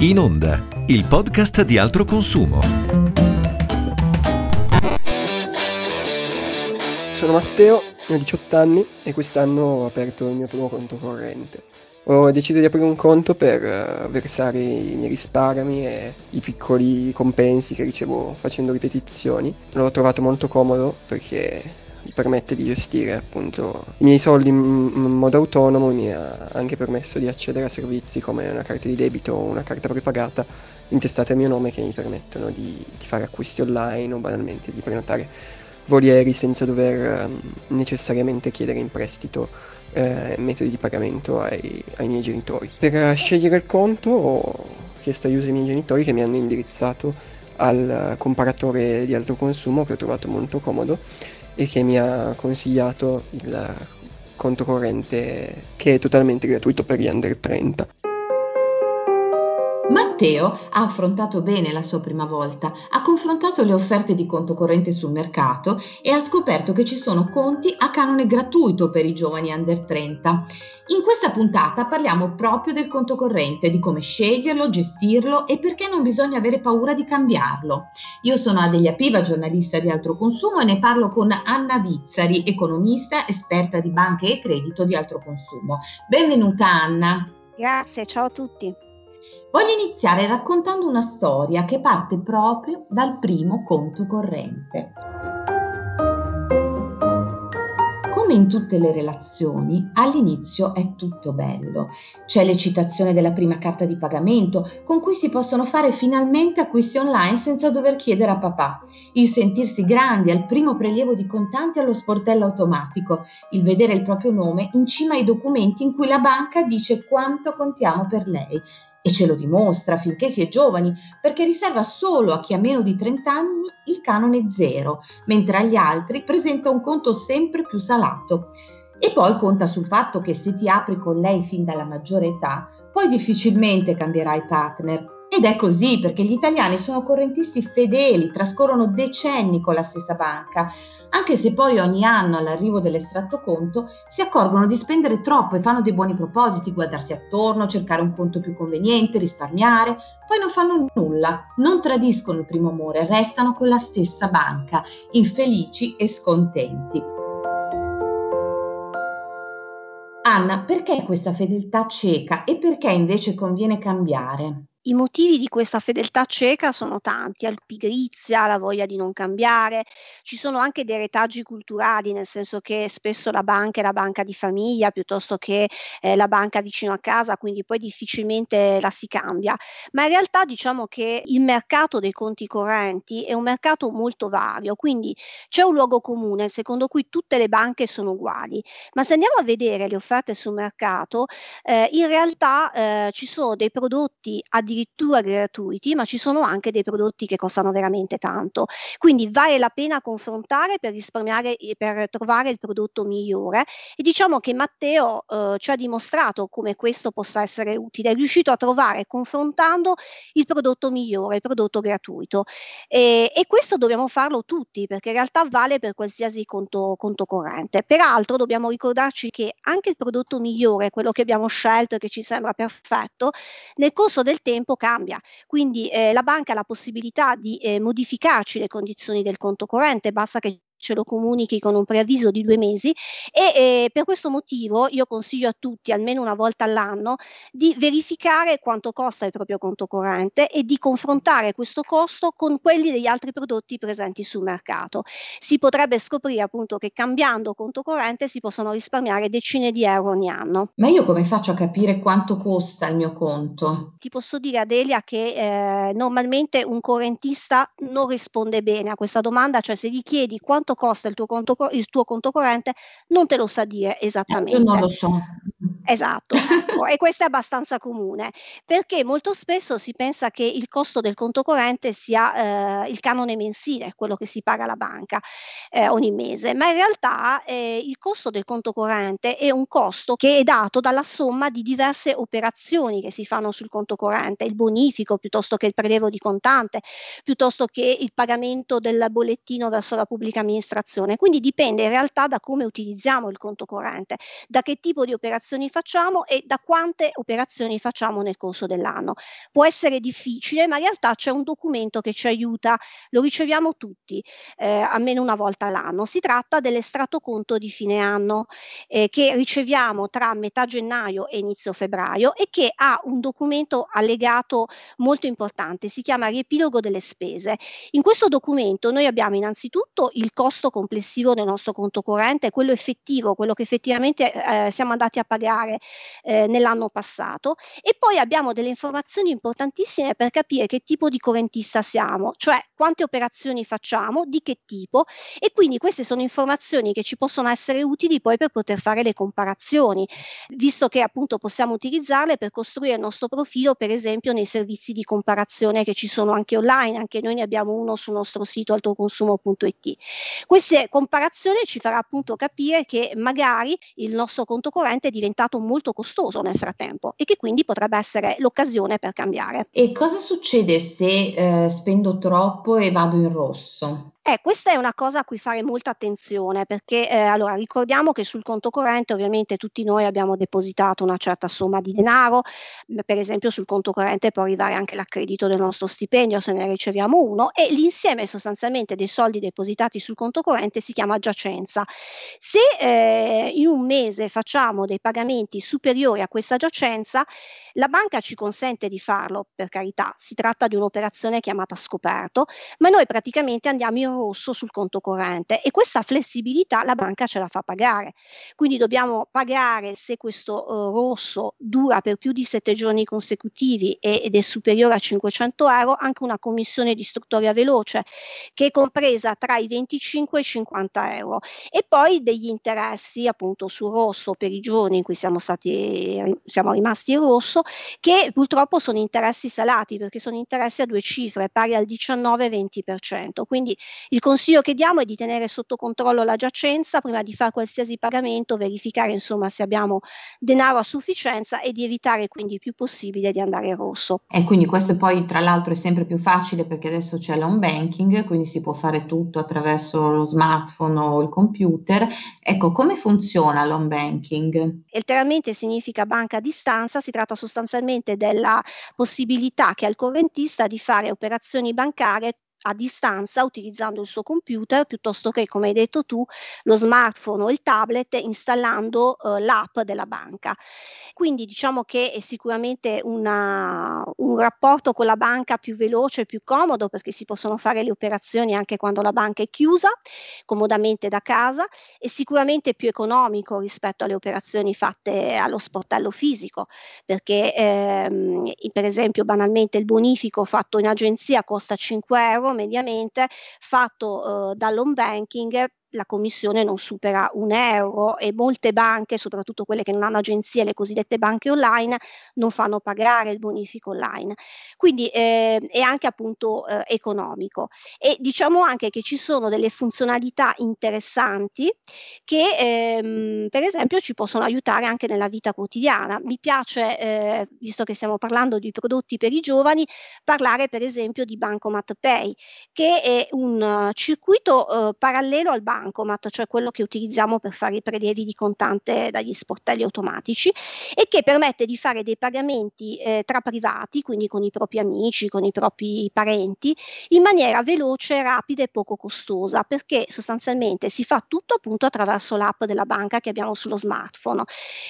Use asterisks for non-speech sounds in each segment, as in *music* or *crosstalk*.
In Onda, il podcast di altro consumo. Sono Matteo, ho 18 anni e quest'anno ho aperto il mio primo conto corrente. Ho deciso di aprire un conto per eh, versare i miei risparmi e i piccoli compensi che ricevo facendo ripetizioni. L'ho trovato molto comodo perché mi permette di gestire appunto i miei soldi in, modo autonomo, mi ha anche permesso di accedere a servizi come una carta di debito o una carta prepagata intestata a mio nome che mi permettono di, di fare acquisti online o banalmente di prenotare voli aerei senza dover um, necessariamente chiedere in prestito eh, metodi di pagamento ai, ai, miei genitori. Per scegliere il conto ho chiesto aiuto ai miei genitori che mi hanno indirizzato al comparatore di alto consumo che ho trovato molto comodo e che mi ha consigliato il conto corrente che è totalmente gratuito per gli under 30. Matteo ha affrontato bene la sua prima volta, ha confrontato le offerte di conto corrente sul mercato e ha scoperto che ci sono conti a canone gratuito per i giovani under 30. In questa puntata parliamo proprio del conto corrente, di come sceglierlo, gestirlo e perché non bisogna avere paura di cambiarlo. Io sono Adelia Piva, giornalista di altro consumo e ne parlo con Anna Vizzari, economista, esperta di banche e credito di altro consumo. Benvenuta Anna. Grazie, ciao a tutti. Voglio iniziare raccontando una storia che parte proprio dal primo conto corrente. Come in tutte le relazioni, all'inizio è tutto bello. C'è l'eccitazione della prima carta di pagamento, con cui si possono fare finalmente acquisti online senza dover chiedere a papà. Il sentirsi grandi al primo prelievo di contanti allo sportello automatico. Il vedere il proprio nome in cima ai documenti in cui la banca dice quanto contiamo per lei e ce lo dimostra finché si è giovani, perché riserva solo a chi ha meno di 30 anni il canone zero, mentre agli altri presenta un conto sempre più salato. E poi conta sul fatto che se ti apri con lei fin dalla maggiore età, poi difficilmente cambierai partner ed è così perché gli italiani sono correntisti fedeli, trascorrono decenni con la stessa banca, anche se poi ogni anno all'arrivo dell'estratto conto si accorgono di spendere troppo e fanno dei buoni propositi, guardarsi attorno, cercare un conto più conveniente, risparmiare, poi non fanno nulla, non tradiscono il primo amore, restano con la stessa banca, infelici e scontenti. Anna, perché questa fedeltà cieca e perché invece conviene cambiare? I motivi di questa fedeltà cieca sono tanti, la pigrizia, la voglia di non cambiare, ci sono anche dei retaggi culturali, nel senso che spesso la banca è la banca di famiglia piuttosto che eh, la banca vicino a casa, quindi poi difficilmente la si cambia. Ma in realtà diciamo che il mercato dei conti correnti è un mercato molto vario, quindi c'è un luogo comune secondo cui tutte le banche sono uguali, ma se andiamo a vedere le offerte sul mercato, eh, in realtà eh, ci sono dei prodotti addirittura addirittura gratuiti, ma ci sono anche dei prodotti che costano veramente tanto. Quindi vale la pena confrontare per risparmiare e per trovare il prodotto migliore. E diciamo che Matteo eh, ci ha dimostrato come questo possa essere utile, è riuscito a trovare confrontando il prodotto migliore, il prodotto gratuito. E, e questo dobbiamo farlo tutti, perché in realtà vale per qualsiasi conto, conto corrente. Peraltro dobbiamo ricordarci che anche il prodotto migliore, quello che abbiamo scelto e che ci sembra perfetto, nel corso del tempo tempo cambia, quindi eh, la banca ha la possibilità di eh, modificarci le condizioni del conto corrente, basta che ce lo comunichi con un preavviso di due mesi e eh, per questo motivo io consiglio a tutti almeno una volta all'anno di verificare quanto costa il proprio conto corrente e di confrontare questo costo con quelli degli altri prodotti presenti sul mercato. Si potrebbe scoprire appunto che cambiando conto corrente si possono risparmiare decine di euro ogni anno. Ma io come faccio a capire quanto costa il mio conto? Ti posso dire Adelia che eh, normalmente un correntista non risponde bene a questa domanda, cioè se gli chiedi quanto quanto costa il tuo conto, il tuo conto corrente non te lo sa dire esattamente. Eh, io non lo so. Esatto, e *laughs* questo è abbastanza comune, perché molto spesso si pensa che il costo del conto corrente sia eh, il canone mensile, quello che si paga alla banca eh, ogni mese, ma in realtà eh, il costo del conto corrente è un costo che è dato dalla somma di diverse operazioni che si fanno sul conto corrente, il bonifico piuttosto che il prelievo di contante, piuttosto che il pagamento del bollettino verso la pubblica amministrazione amministrazione. Quindi dipende in realtà da come utilizziamo il conto corrente, da che tipo di operazioni facciamo e da quante operazioni facciamo nel corso dell'anno. Può essere difficile, ma in realtà c'è un documento che ci aiuta, lo riceviamo tutti, eh, almeno una volta all'anno. Si tratta dell'estratto conto di fine anno eh, che riceviamo tra metà gennaio e inizio febbraio e che ha un documento allegato molto importante, si chiama riepilogo delle spese. In questo documento noi abbiamo innanzitutto il costo complessivo del nostro conto corrente, quello effettivo, quello che effettivamente eh, siamo andati a pagare eh, nell'anno passato e poi abbiamo delle informazioni importantissime per capire che tipo di correntista siamo, cioè quante operazioni facciamo, di che tipo e quindi queste sono informazioni che ci possono essere utili poi per poter fare le comparazioni, visto che appunto possiamo utilizzarle per costruire il nostro profilo per esempio nei servizi di comparazione che ci sono anche online, anche noi ne abbiamo uno sul nostro sito altoconsumo.it. Queste comparazioni ci farà appunto capire che magari il nostro conto corrente è diventato molto costoso nel frattempo e che quindi potrebbe essere l'occasione per cambiare. E cosa succede se eh, spendo troppo e vado in rosso? Eh, questa è una cosa a cui fare molta attenzione perché eh, allora ricordiamo che sul conto corrente ovviamente tutti noi abbiamo depositato una certa somma di denaro, per esempio sul conto corrente può arrivare anche l'accredito del nostro stipendio se ne riceviamo uno e l'insieme sostanzialmente dei soldi depositati sul conto corrente si chiama giacenza. Se eh, in un mese facciamo dei pagamenti superiori a questa giacenza, la banca ci consente di farlo, per carità, si tratta di un'operazione chiamata scoperto, ma noi praticamente andiamo in rosso sul conto corrente e questa flessibilità la banca ce la fa pagare. Quindi dobbiamo pagare se questo uh, rosso dura per più di sette giorni consecutivi ed è superiore a 500 euro anche una commissione di istruttoria veloce che è compresa tra i 25 e i 50 euro e poi degli interessi appunto sul rosso per i giorni in cui siamo stati siamo rimasti in rosso che purtroppo sono interessi salati perché sono interessi a due cifre pari al 19-20%. Quindi il consiglio che diamo è di tenere sotto controllo la giacenza prima di fare qualsiasi pagamento, verificare insomma se abbiamo denaro a sufficienza e di evitare quindi il più possibile di andare in rosso. E quindi questo poi tra l'altro è sempre più facile perché adesso c'è l'home banking, quindi si può fare tutto attraverso lo smartphone o il computer. Ecco, come funziona l'home banking? Letteralmente significa banca a distanza, si tratta sostanzialmente della possibilità che ha il correntista di fare operazioni bancarie a distanza utilizzando il suo computer piuttosto che, come hai detto tu, lo smartphone o il tablet installando uh, l'app della banca. Quindi diciamo che è sicuramente una, un rapporto con la banca più veloce e più comodo perché si possono fare le operazioni anche quando la banca è chiusa, comodamente da casa e sicuramente più economico rispetto alle operazioni fatte allo sportello fisico perché ehm, per esempio banalmente il bonifico fatto in agenzia costa 5 euro mediamente fatto eh, dall'home banking la commissione non supera un euro e molte banche, soprattutto quelle che non hanno agenzie, le cosiddette banche online, non fanno pagare il bonifico online. Quindi eh, è anche appunto eh, economico. E diciamo anche che ci sono delle funzionalità interessanti che ehm, per esempio ci possono aiutare anche nella vita quotidiana. Mi piace, eh, visto che stiamo parlando di prodotti per i giovani, parlare per esempio di Bancomat Pay, che è un circuito uh, parallelo al banco bancomat, cioè quello che utilizziamo per fare i prelievi di contante dagli sportelli automatici e che permette di fare dei pagamenti eh, tra privati, quindi con i propri amici, con i propri parenti, in maniera veloce, rapida e poco costosa, perché sostanzialmente si fa tutto appunto attraverso l'app della banca che abbiamo sullo smartphone.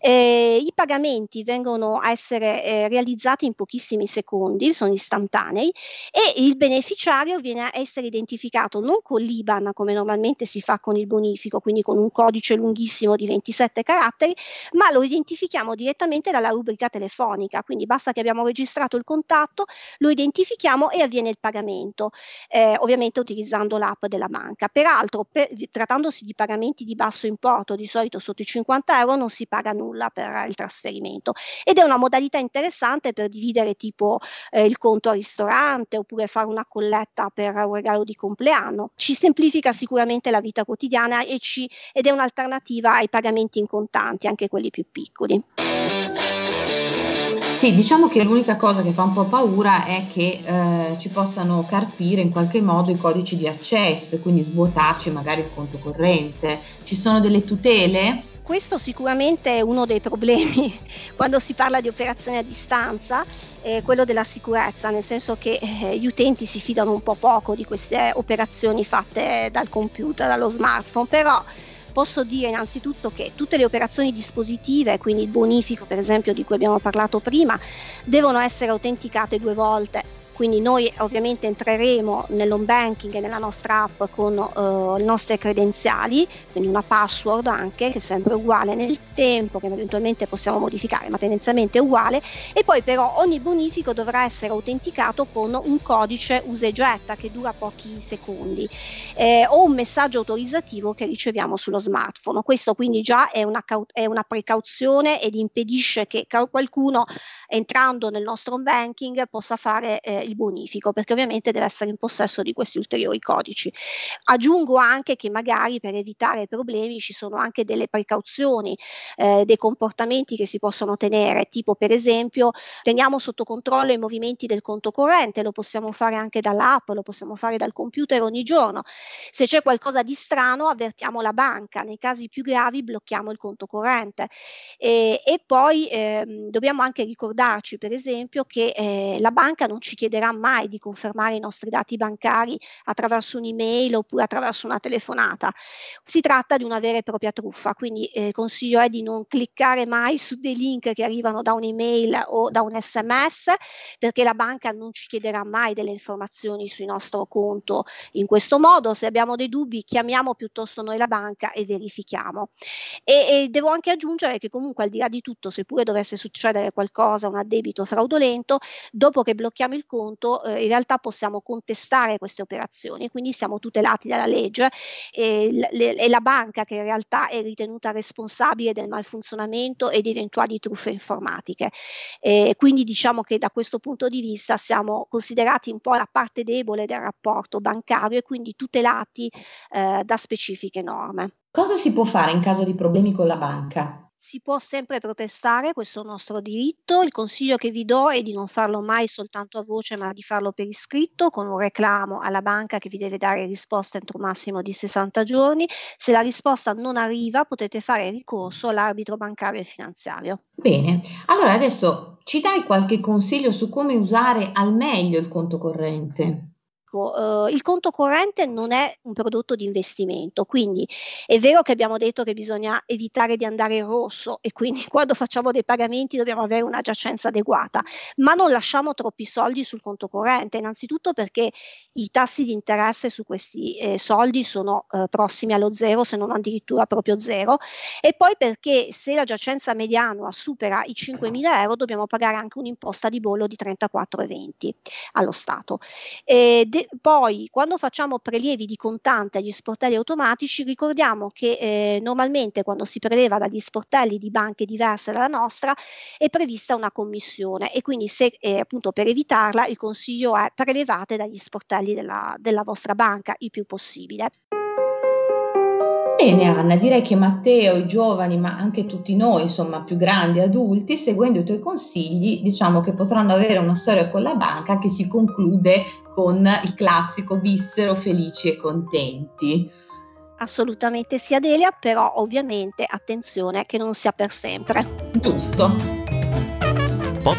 Eh, I pagamenti vengono a essere eh, realizzati in pochissimi secondi, sono istantanei e il beneficiario viene a essere identificato non con l'IBAN come normalmente si fa fa con il bonifico, quindi con un codice lunghissimo di 27 caratteri, ma lo identifichiamo direttamente dalla rubrica telefonica, quindi basta che abbiamo registrato il contatto, lo identifichiamo e avviene il pagamento, eh, ovviamente utilizzando l'app della banca. Peraltro, per, trattandosi di pagamenti di basso importo, di solito sotto i 50 euro, non si paga nulla per il trasferimento ed è una modalità interessante per dividere tipo eh, il conto al ristorante oppure fare una colletta per un regalo di compleanno. Ci semplifica sicuramente la vita vita quotidiana e ci, ed è un'alternativa ai pagamenti in contanti, anche quelli più piccoli. Sì, diciamo che l'unica cosa che fa un po' paura è che eh, ci possano carpire in qualche modo i codici di accesso e quindi svuotarci magari il conto corrente. Ci sono delle tutele? Questo sicuramente è uno dei problemi *laughs* quando si parla di operazioni a distanza, eh, quello della sicurezza, nel senso che eh, gli utenti si fidano un po' poco di queste operazioni fatte dal computer, dallo smartphone, però posso dire innanzitutto che tutte le operazioni dispositive, quindi il bonifico per esempio di cui abbiamo parlato prima, devono essere autenticate due volte quindi noi ovviamente entreremo nell'home banking e nella nostra app con uh, le nostre credenziali, quindi una password anche che è sempre uguale nel tempo, che eventualmente possiamo modificare, ma tendenzialmente è uguale, e poi però ogni bonifico dovrà essere autenticato con un codice usa e getta che dura pochi secondi eh, o un messaggio autorizzativo che riceviamo sullo smartphone. Questo quindi già è una, è una precauzione ed impedisce che qualcuno entrando nel nostro home banking possa fare eh, il bonifico, perché ovviamente deve essere in possesso di questi ulteriori codici. Aggiungo anche che magari per evitare problemi ci sono anche delle precauzioni, eh, dei comportamenti che si possono tenere, tipo per esempio teniamo sotto controllo i movimenti del conto corrente, lo possiamo fare anche dall'app, lo possiamo fare dal computer ogni giorno. Se c'è qualcosa di strano avvertiamo la banca, nei casi più gravi blocchiamo il conto corrente. E, e poi eh, dobbiamo anche ricordarci per esempio che eh, la banca non ci chiederà chiederà mai di confermare i nostri dati bancari attraverso un'email oppure attraverso una telefonata. Si tratta di una vera e propria truffa, quindi eh, consiglio è di non cliccare mai su dei link che arrivano da un'email o da un sms perché la banca non ci chiederà mai delle informazioni sul nostro conto in questo modo. Se abbiamo dei dubbi chiamiamo piuttosto noi la banca e verifichiamo. E, e devo anche aggiungere che comunque al di là di tutto, seppure dovesse succedere qualcosa, un addebito fraudolento, dopo che blocchiamo il conto, punto eh, in realtà possiamo contestare queste operazioni, quindi siamo tutelati dalla legge e, le, è la banca che in realtà è ritenuta responsabile del malfunzionamento e di eventuali truffe informatiche. E quindi diciamo che da questo punto di vista siamo considerati un po' la parte debole del rapporto bancario e quindi tutelati eh, da specifiche norme. Cosa si può fare in caso di problemi con la banca? Si può sempre protestare, questo nostro diritto. Il consiglio che vi do è di non farlo mai soltanto a voce, ma di farlo per iscritto, con un reclamo alla banca che vi deve dare risposta entro un massimo di 60 giorni. Se la risposta non arriva, potete fare ricorso all'arbitro bancario e finanziario. Bene, allora adesso ci dai qualche consiglio su come usare al meglio il conto corrente? Ecco, eh, il conto corrente non è un prodotto di investimento, quindi è vero che abbiamo detto che bisogna evitare di andare in rosso e quindi *laughs* quando facciamo dei pagamenti dobbiamo avere una giacenza adeguata, ma non lasciamo troppi soldi sul conto corrente, innanzitutto perché i tassi di interesse su questi eh, soldi sono eh, prossimi allo zero, se non addirittura proprio zero, e poi perché se la giacenza mediana supera i 5.000 euro dobbiamo pagare anche un'imposta di bollo di 34,20 allo Stato. E de- poi quando facciamo prelievi di contante agli sportelli automatici ricordiamo che eh, normalmente quando si preleva dagli sportelli di banche diverse dalla nostra è prevista una commissione e quindi se eh, appunto per evitarla il consiglio è prelevate dagli sportelli della, della vostra banca il più possibile. Bene Anna, direi che Matteo, i giovani, ma anche tutti noi, insomma più grandi adulti, seguendo i tuoi consigli, diciamo che potranno avere una storia con la banca che si conclude con il classico vissero felici e contenti. Assolutamente sì Adelia, però ovviamente attenzione che non sia per sempre. Giusto.